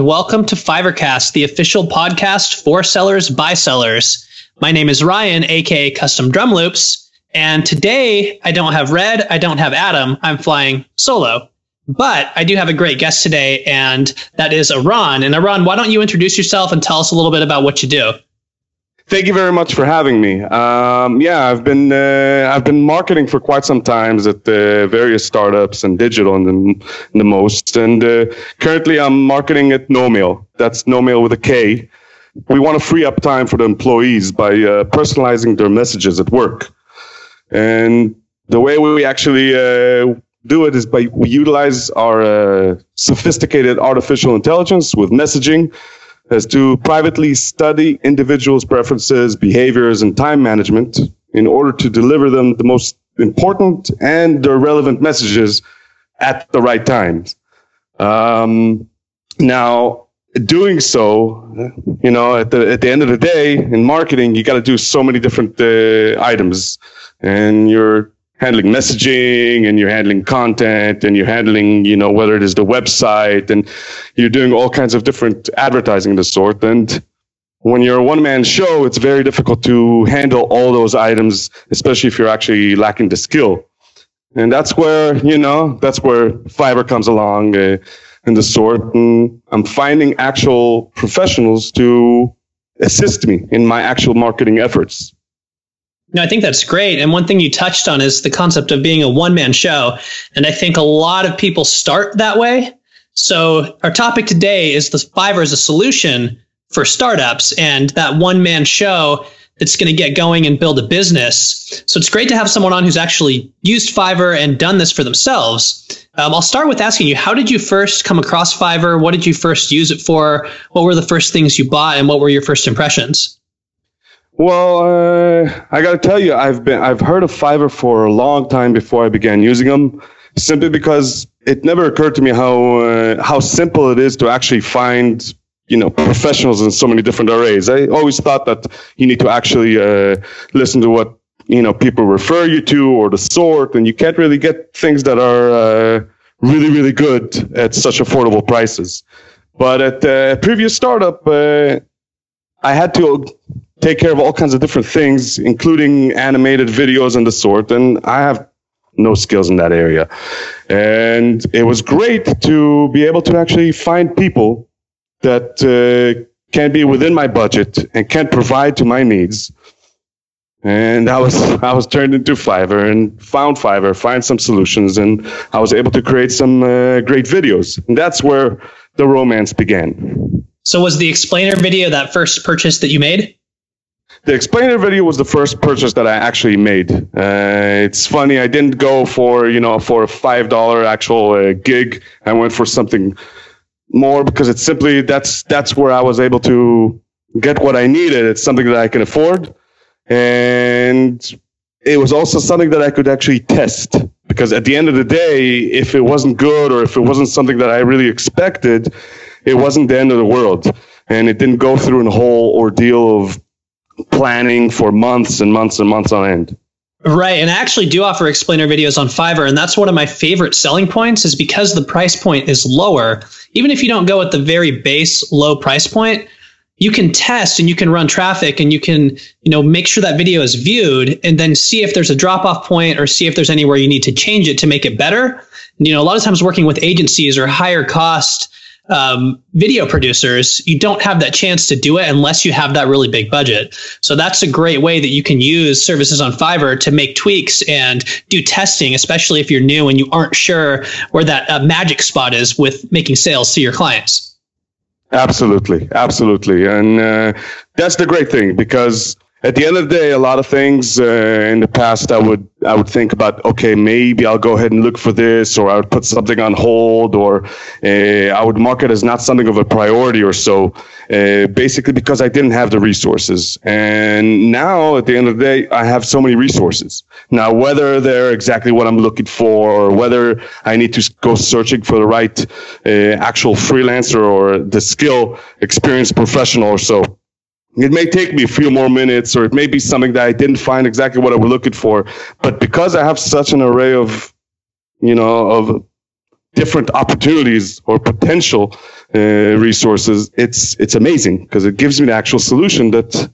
and welcome to Fiverrcast, the official podcast for sellers by sellers. My name is Ryan, aka Custom Drum Loops, and today I don't have Red, I don't have Adam, I'm flying solo. But I do have a great guest today, and that is Iran. And Iran, why don't you introduce yourself and tell us a little bit about what you do? Thank you very much for having me. Um, yeah, I've been uh, I've been marketing for quite some times at uh, various startups and digital and the, the most. And uh, currently, I'm marketing at KnowMail. That's KnowMail with a K. We want to free up time for the employees by uh, personalizing their messages at work. And the way we actually uh, do it is by we utilize our uh, sophisticated artificial intelligence with messaging is to privately study individuals' preferences, behaviors, and time management in order to deliver them the most important and the relevant messages at the right times. Um, now, doing so, you know, at the at the end of the day in marketing, you got to do so many different uh, items, and you're handling messaging and you're handling content and you're handling, you know, whether it is the website and you're doing all kinds of different advertising of the sort. And when you're a one man show, it's very difficult to handle all those items, especially if you're actually lacking the skill. And that's where, you know, that's where Fiverr comes along uh, and the sort. And I'm finding actual professionals to assist me in my actual marketing efforts. No, I think that's great. And one thing you touched on is the concept of being a one man show. And I think a lot of people start that way. So our topic today is the Fiverr as a solution for startups and that one man show that's going to get going and build a business. So it's great to have someone on who's actually used Fiverr and done this for themselves. Um, I'll start with asking you, how did you first come across Fiverr? What did you first use it for? What were the first things you bought and what were your first impressions? Well, uh, I got to tell you, I've been I've heard of Fiverr for a long time before I began using them, simply because it never occurred to me how uh, how simple it is to actually find you know professionals in so many different arrays. I always thought that you need to actually uh, listen to what you know people refer you to or the sort, and you can't really get things that are uh, really really good at such affordable prices. But at the previous startup, uh, I had to take care of all kinds of different things, including animated videos and the sort. And I have no skills in that area. And it was great to be able to actually find people that uh, can be within my budget and can provide to my needs. And I was I was turned into Fiverr and found Fiverr, find some solutions, and I was able to create some uh, great videos. And that's where the romance began. So was the explainer video that first purchase that you made? The explainer video was the first purchase that I actually made. Uh, it's funny, I didn't go for you know for a five dollar actual uh, gig. I went for something more because it's simply that's that's where I was able to get what I needed. It's something that I can afford, and it was also something that I could actually test. Because at the end of the day, if it wasn't good or if it wasn't something that I really expected, it wasn't the end of the world. And it didn't go through a whole ordeal of planning for months and months and months on end. Right. And I actually do offer explainer videos on Fiverr. And that's one of my favorite selling points is because the price point is lower. Even if you don't go at the very base low price point, you can test and you can run traffic and you can, you know, make sure that video is viewed and then see if there's a drop off point or see if there's anywhere you need to change it to make it better. You know, a lot of times working with agencies or higher cost um, video producers, you don't have that chance to do it unless you have that really big budget. So that's a great way that you can use services on Fiverr to make tweaks and do testing, especially if you're new and you aren't sure where that uh, magic spot is with making sales to your clients. Absolutely, absolutely, and uh, that's the great thing because at the end of the day, a lot of things uh, in the past, I would I would think about okay, maybe I'll go ahead and look for this, or I would put something on hold, or uh, I would mark it as not something of a priority or so, uh, basically because I didn't have the resources. And now, at the end of the day, I have so many resources. Now, whether they're exactly what I'm looking for, or whether I need to go searching for the right uh, actual freelancer or the skill experienced professional or so it may take me a few more minutes, or it may be something that I didn't find exactly what I was looking for. But because I have such an array of, you know, of different opportunities or potential uh, resources, it's it's amazing because it gives me the actual solution that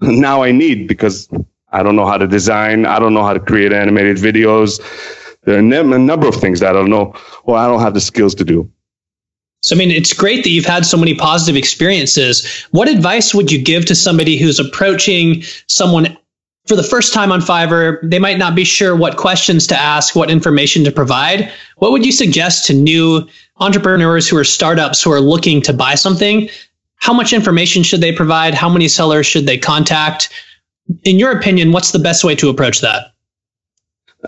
now I need because I don't know how to design, I don't know how to create animated videos. There are a number of things that I don't know. Well, I don't have the skills to do. So, I mean, it's great that you've had so many positive experiences. What advice would you give to somebody who's approaching someone for the first time on Fiverr, they might not be sure what questions to ask, what information to provide. What would you suggest to new entrepreneurs who are startups who are looking to buy something? How much information should they provide? How many sellers should they contact? In your opinion, what's the best way to approach that?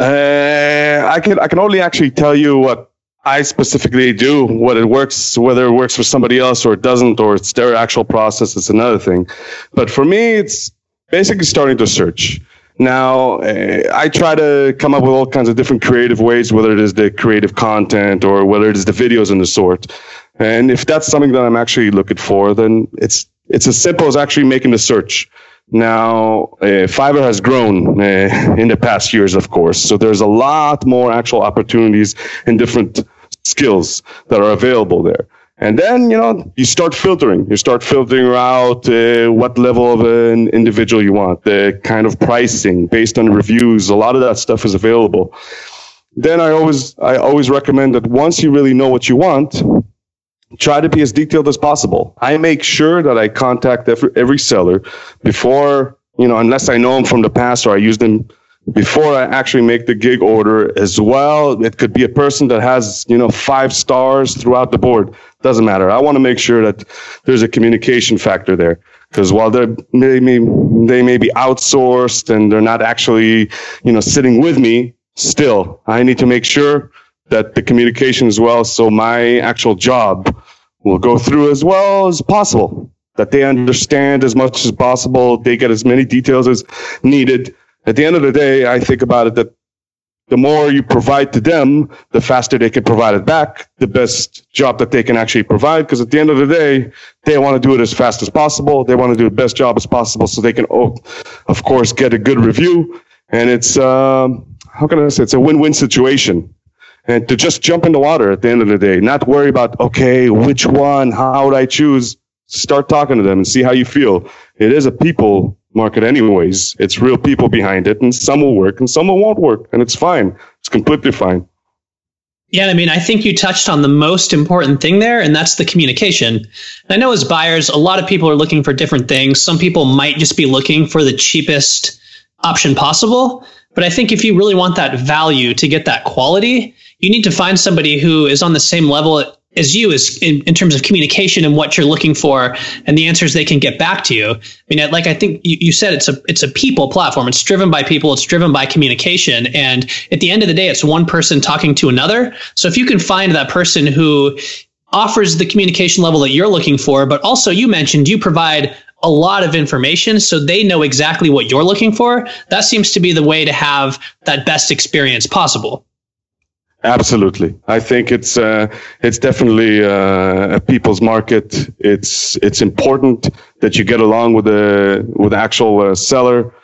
Uh, I can I can only actually tell you what I specifically do. What it works, whether it works for somebody else or it doesn't, or it's their actual process, it's another thing. But for me, it's basically starting to search. Now, uh, I try to come up with all kinds of different creative ways, whether it is the creative content or whether it is the videos and the sort. And if that's something that I'm actually looking for, then it's it's as simple as actually making the search. Now, uh, Fiverr has grown uh, in the past years, of course. So there's a lot more actual opportunities in different skills that are available there. And then, you know, you start filtering. You start filtering out uh, what level of an individual you want, the kind of pricing based on reviews. A lot of that stuff is available. Then I always, I always recommend that once you really know what you want, try to be as detailed as possible. I make sure that I contact every, every seller before, you know, unless I know them from the past or I use them before I actually make the gig order as well. It could be a person that has, you know, five stars throughout the board. Doesn't matter. I want to make sure that there's a communication factor there. Because while they're maybe they may be outsourced and they're not actually, you know, sitting with me, still I need to make sure that the communication as well. So my actual job will go through as well as possible. That they understand as much as possible. They get as many details as needed at the end of the day, I think about it that the more you provide to them, the faster they can provide it back, the best job that they can actually provide. Because at the end of the day, they want to do it as fast as possible. They want to do the best job as possible so they can, oh, of course, get a good review. And it's, um, how can I say, it's a win-win situation. And to just jump in the water at the end of the day, not worry about, okay, which one, how would I choose? Start talking to them and see how you feel. It is a people market anyways. It's real people behind it, and some will work and some won't work, and it's fine. It's completely fine. Yeah, I mean, I think you touched on the most important thing there, and that's the communication. I know as buyers, a lot of people are looking for different things. Some people might just be looking for the cheapest option possible. But I think if you really want that value to get that quality, you need to find somebody who is on the same level as you is in, in terms of communication and what you're looking for and the answers they can get back to you. I mean, like I think you, you said, it's a it's a people platform. It's driven by people. It's driven by communication. And at the end of the day, it's one person talking to another. So if you can find that person who offers the communication level that you're looking for, but also you mentioned you provide a lot of information so they know exactly what you're looking for. That seems to be the way to have that best experience possible. Absolutely, I think it's uh, it's definitely uh, a people's market. It's it's important that you get along with the with the actual uh, seller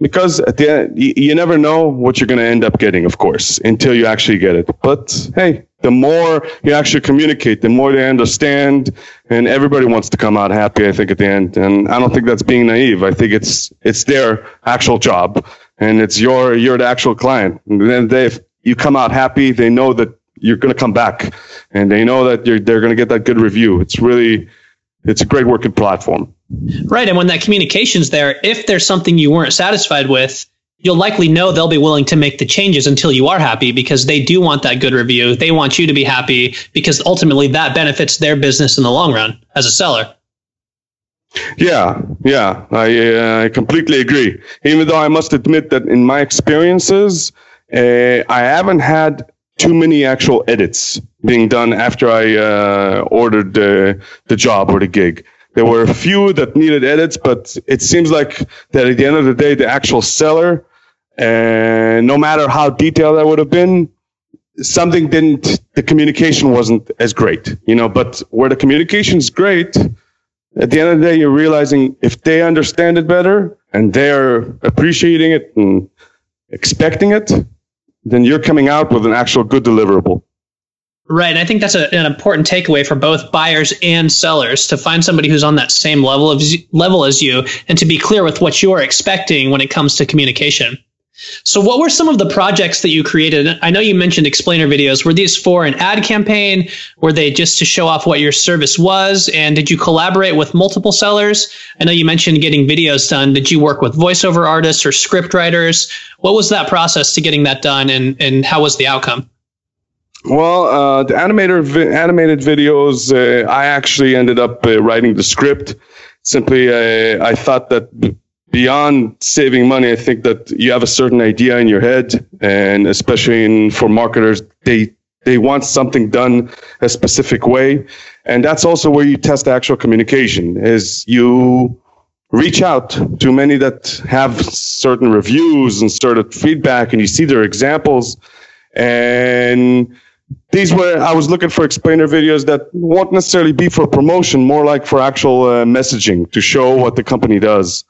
because at the end you, you never know what you're going to end up getting, of course, until you actually get it. But hey, the more you actually communicate, the more they understand, and everybody wants to come out happy. I think at the end, and I don't think that's being naive. I think it's it's their actual job, and it's your you're the actual client, and then they you come out happy. They know that you're going to come back, and they know that you're they're going to get that good review. It's really it's a great working platform. Right, and when that communication's there, if there's something you weren't satisfied with, you'll likely know they'll be willing to make the changes until you are happy because they do want that good review. They want you to be happy because ultimately that benefits their business in the long run as a seller. Yeah, yeah, I uh, I completely agree. Even though I must admit that in my experiences, uh, I haven't had too many actual edits being done after I uh, ordered the, the job or the gig. There were a few that needed edits, but it seems like that at the end of the day, the actual seller, uh, no matter how detailed that would have been, something didn't, the communication wasn't as great, you know, but where the communication is great, at the end of the day, you're realizing if they understand it better and they're appreciating it and expecting it, then you're coming out with an actual good deliverable. Right. And I think that's a, an important takeaway for both buyers and sellers to find somebody who's on that same level of level as you and to be clear with what you're expecting when it comes to communication. So, what were some of the projects that you created? I know you mentioned explainer videos. Were these for an ad campaign? Were they just to show off what your service was? And did you collaborate with multiple sellers? I know you mentioned getting videos done. Did you work with voiceover artists or script writers? What was that process to getting that done, and, and how was the outcome? Well, uh, the animator vi- animated videos, uh, I actually ended up uh, writing the script. Simply, uh, I thought that beyond saving money, I think that you have a certain idea in your head, and especially in, for marketers, they they want something done a specific way, and that's also where you test actual communication. Is you reach out to many that have certain reviews and certain feedback, and you see their examples, and these were I was looking for explainer videos that won't necessarily be for promotion, more like for actual uh, messaging to show what the company does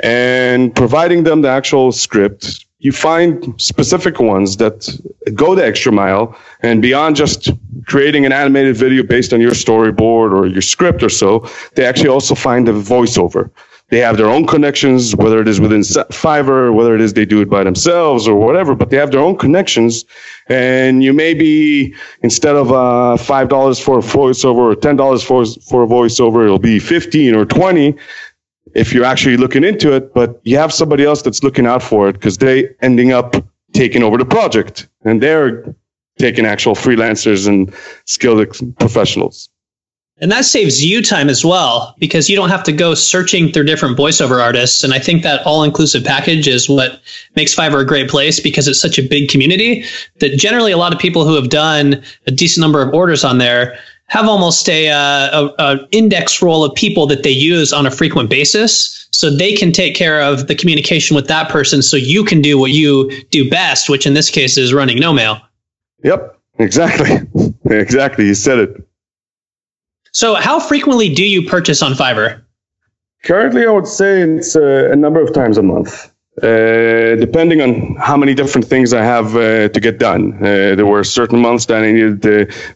and providing them the actual script, you find specific ones that go the extra mile and beyond just creating an animated video based on your storyboard or your script or so, they actually also find a voiceover. They have their own connections, whether it is within Fiverr, whether it is they do it by themselves or whatever, but they have their own connections. And you may be, instead of uh, $5 for a voiceover or $10 for, for a voiceover, it'll be 15 or 20 if you're actually looking into it, but you have somebody else that's looking out for it because they ending up taking over the project and they're taking actual freelancers and skilled professionals. And that saves you time as well because you don't have to go searching through different voiceover artists. And I think that all inclusive package is what makes Fiverr a great place because it's such a big community that generally a lot of people who have done a decent number of orders on there have almost a, uh, a, a, index roll of people that they use on a frequent basis. So they can take care of the communication with that person so you can do what you do best which in this case is running KnowMail. Yep exactly. Exactly you said it. So how frequently do you purchase on fiverr? Currently i would say it's uh, a number of times a month uh, depending on how many different things I have uh, to get done. Uh, there were certain months that I needed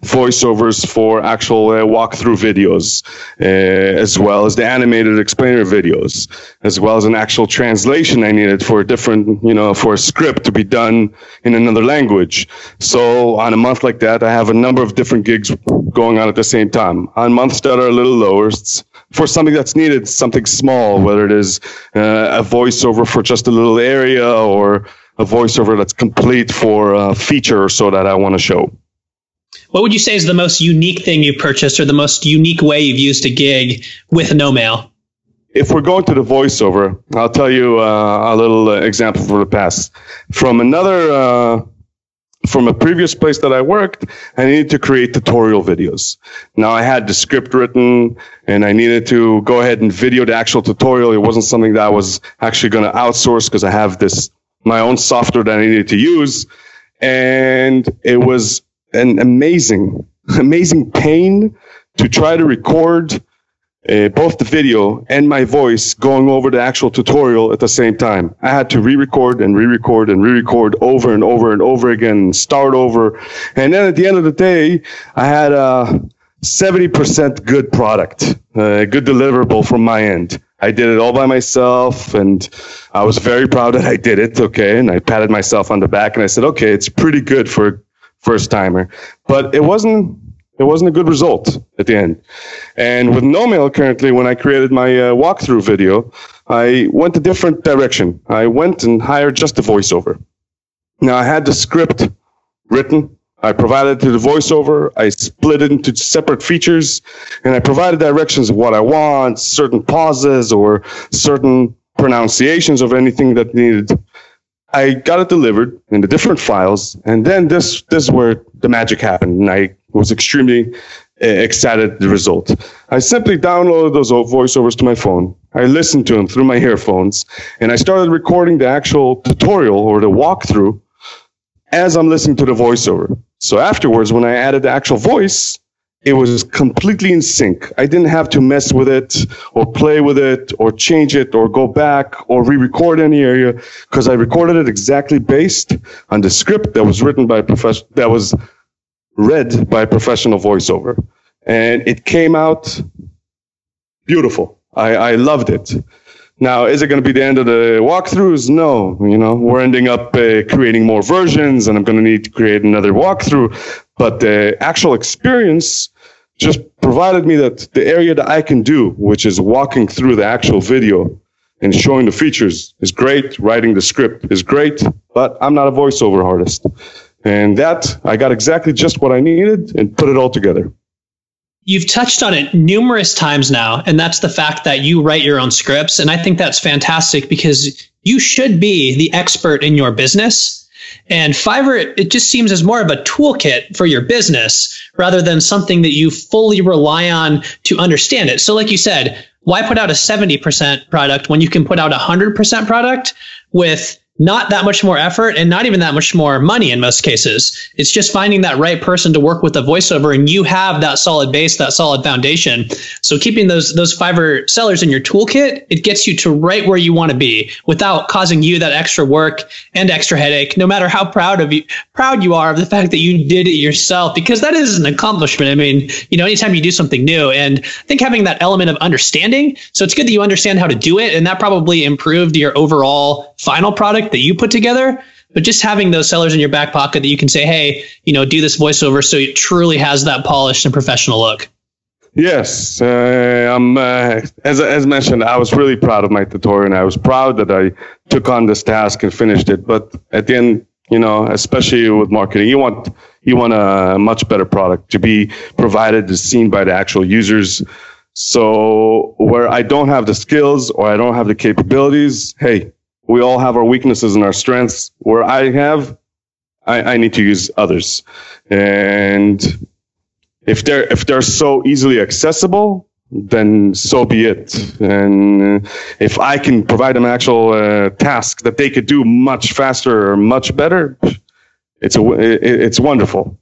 voiceovers for actual uh, walkthrough videos, uh, as well as the animated explainer videos, as well as an actual translation I needed for a different, you know, for a script to be done in another language. So on a month like that, I have a number of different gigs going on at the same time. On months that are a little lower, it's for something that's needed, something small, whether it is uh, a voiceover for just a little area or a voiceover that's complete for a feature or so that I want to show. What would you say is the most unique thing you've purchased or the most unique way you've used a gig with KnowMail? If we're going to the voiceover, I'll tell you uh, a little uh, example from the past. From another uh, from a previous place that I worked, I needed to create tutorial videos. Now I had the script written and I needed to go ahead and video the actual tutorial. It wasn't something that I was actually going to outsource because I have this, my own software that I needed to use. And it was an amazing, amazing pain to try to record uh, both the video and my voice going over the actual tutorial at the same time. I had to re-record and re-record and re-record over and over and over again, start over. And then at the end of the day, I had a 70% good product, a good deliverable from my end. I did it all by myself and I was very proud that I did it. Okay. And I patted myself on the back and I said, okay, it's pretty good for first timer, but it wasn't it wasn't a good result at the end. And with KnowMail currently, when I created my uh, walkthrough video, I went a different direction. I went and hired just a voiceover. Now I had the script written. I provided to the voiceover. I split it into separate features and I provided directions of what I want, certain pauses or certain pronunciations of anything that needed. I got it delivered in the different files. And then this, this is where the magic happened. And I was extremely eh, excited the result. I simply downloaded those voiceovers to my phone. I listened to them through my earphones and I started recording the actual tutorial or the walkthrough as I'm listening to the voiceover. So afterwards, when I added the actual voice, it was completely in sync. I didn't have to mess with it or play with it or change it or go back or re-record any area because I recorded it exactly based on the script that was written by a professor that was read by a professional voiceover. And it came out beautiful. I, I loved it. Now, is it going to be the end of the walkthroughs? No. You know, we're ending up uh, creating more versions and I'm going to need to create another walkthrough. But the actual experience just provided me that the area that I can do, which is walking through the actual video and showing the features is great. Writing the script is great, but I'm not a voiceover artist. And that I got exactly just what I needed and put it all together. You've touched on it numerous times now, and that's the fact that you write your own scripts. And I think that's fantastic because you should be the expert in your business. And Fiverr, it just seems as more of a toolkit for your business rather than something that you fully rely on to understand it. So, like you said, why put out a 70% product when you can put out a 100% product with not that much more effort and not even that much more money in most cases. It's just finding that right person to work with the voiceover and you have that solid base, that solid foundation. So keeping those those Fiverr sellers in your toolkit, it gets you to right where you want to be without causing you that extra work and extra headache, no matter how proud of you proud you are of the fact that you did it yourself, because that is an accomplishment. I mean, you know, anytime you do something new and I think having that element of understanding. So it's good that you understand how to do it. And that probably improved your overall final product that you put together, but just having those sellers in your back pocket that you can say, hey, you know, do this voiceover so it truly has that polished and professional look. Yes, uh, I'm. Uh, as as mentioned, I was really proud of my tutorial, and I was proud that I took on this task and finished it. But at the end, you know, especially with marketing, you want you want a much better product to be provided, is seen by the actual users. So where I don't have the skills or I don't have the capabilities, hey, we all have our weaknesses and our strengths. Where I have, I, I need to use others. And if they're if they're so easily accessible, then so be it. And if I can provide them actual uh, task that they could do much faster or much better, it's a it's wonderful.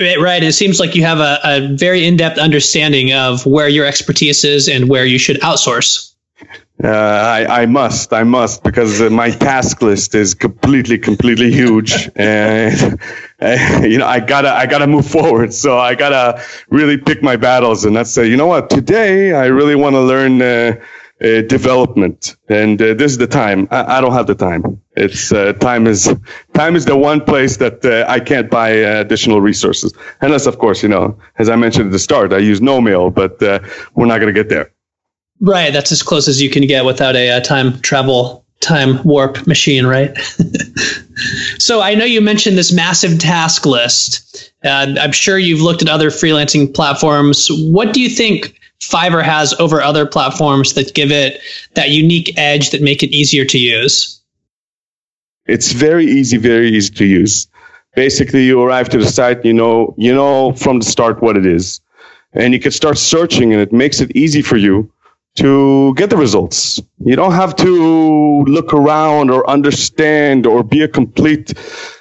Right. It seems like you have a, a very in depth understanding of where your expertise is and where you should outsource. Uh, I, I must, I must, because uh, my task list is completely, completely huge, and uh, you know I gotta, I gotta move forward. So I gotta really pick my battles, and that's say, you know what? Today I really want to learn uh, uh, development, and this is the time. I, I, don't have the time. It's time is time is the one place that I can't buy additional resources, unless, of course, you know, as I mentioned at the start, I use KnowMail, but we're not gonna get there. Right, that's as close as you can get without a, a uh, time travel time warp machine, right? so I know you mentioned this massive task list. Uh, I'm sure you've looked at other freelancing platforms. What do you think Fiverr has over other platforms that give it that unique edge that make it easier to use? It's very easy, very easy to use. Basically, you arrive to the site, you know, you know from the start what it is, and you can start searching, and it makes it easy for you to get the results. You don't have to look around or understand or be a complete.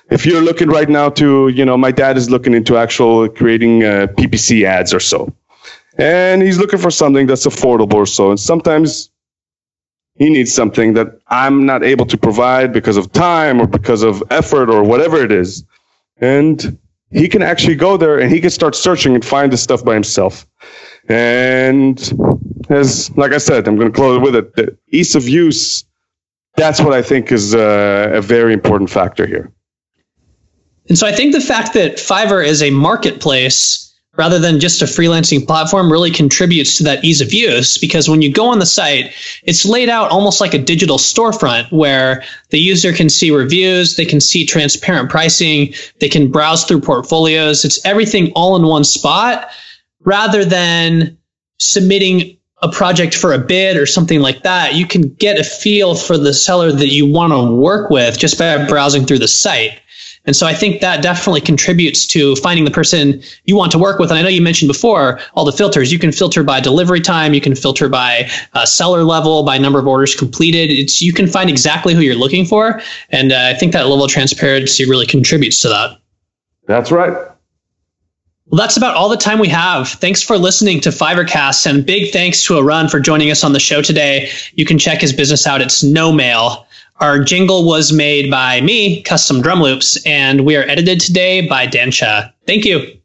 If you're looking right now to, you know, my dad is looking into actual creating uh, PPC ads or so, and he's looking for something that's affordable or so. And sometimes he needs something that I'm not able to provide because of time or because of effort or whatever it is. And he can actually go there and he can start searching and find the stuff by himself. And as like I said, I'm going to close with it. The ease of use. That's what I think is a, a very important factor here. And so I think the fact that Fiverr is a marketplace rather than just a freelancing platform really contributes to that ease of use because when you go on the site, it's laid out almost like a digital storefront where the user can see reviews, they can see transparent pricing, they can browse through portfolios. It's everything all in one spot rather than submitting a project for a bid or something like that, you can get a feel for the seller that you want to work with just by browsing through the site. And so I think that definitely contributes to finding the person you want to work with. And I know you mentioned before all the filters. You can filter by delivery time. You can filter by uh, seller level, by number of orders completed. It's you can find exactly who you're looking for. And uh, I think that level of transparency really contributes to that. That's right. Well, that's about all the time we have. Thanks for listening to Fiverrcast and big thanks to Arun for joining us on the show today. You can check his business out. It's KnowMail. Our jingle was made by me, Custom Drum Loops, and we are edited today by Dan Thank you.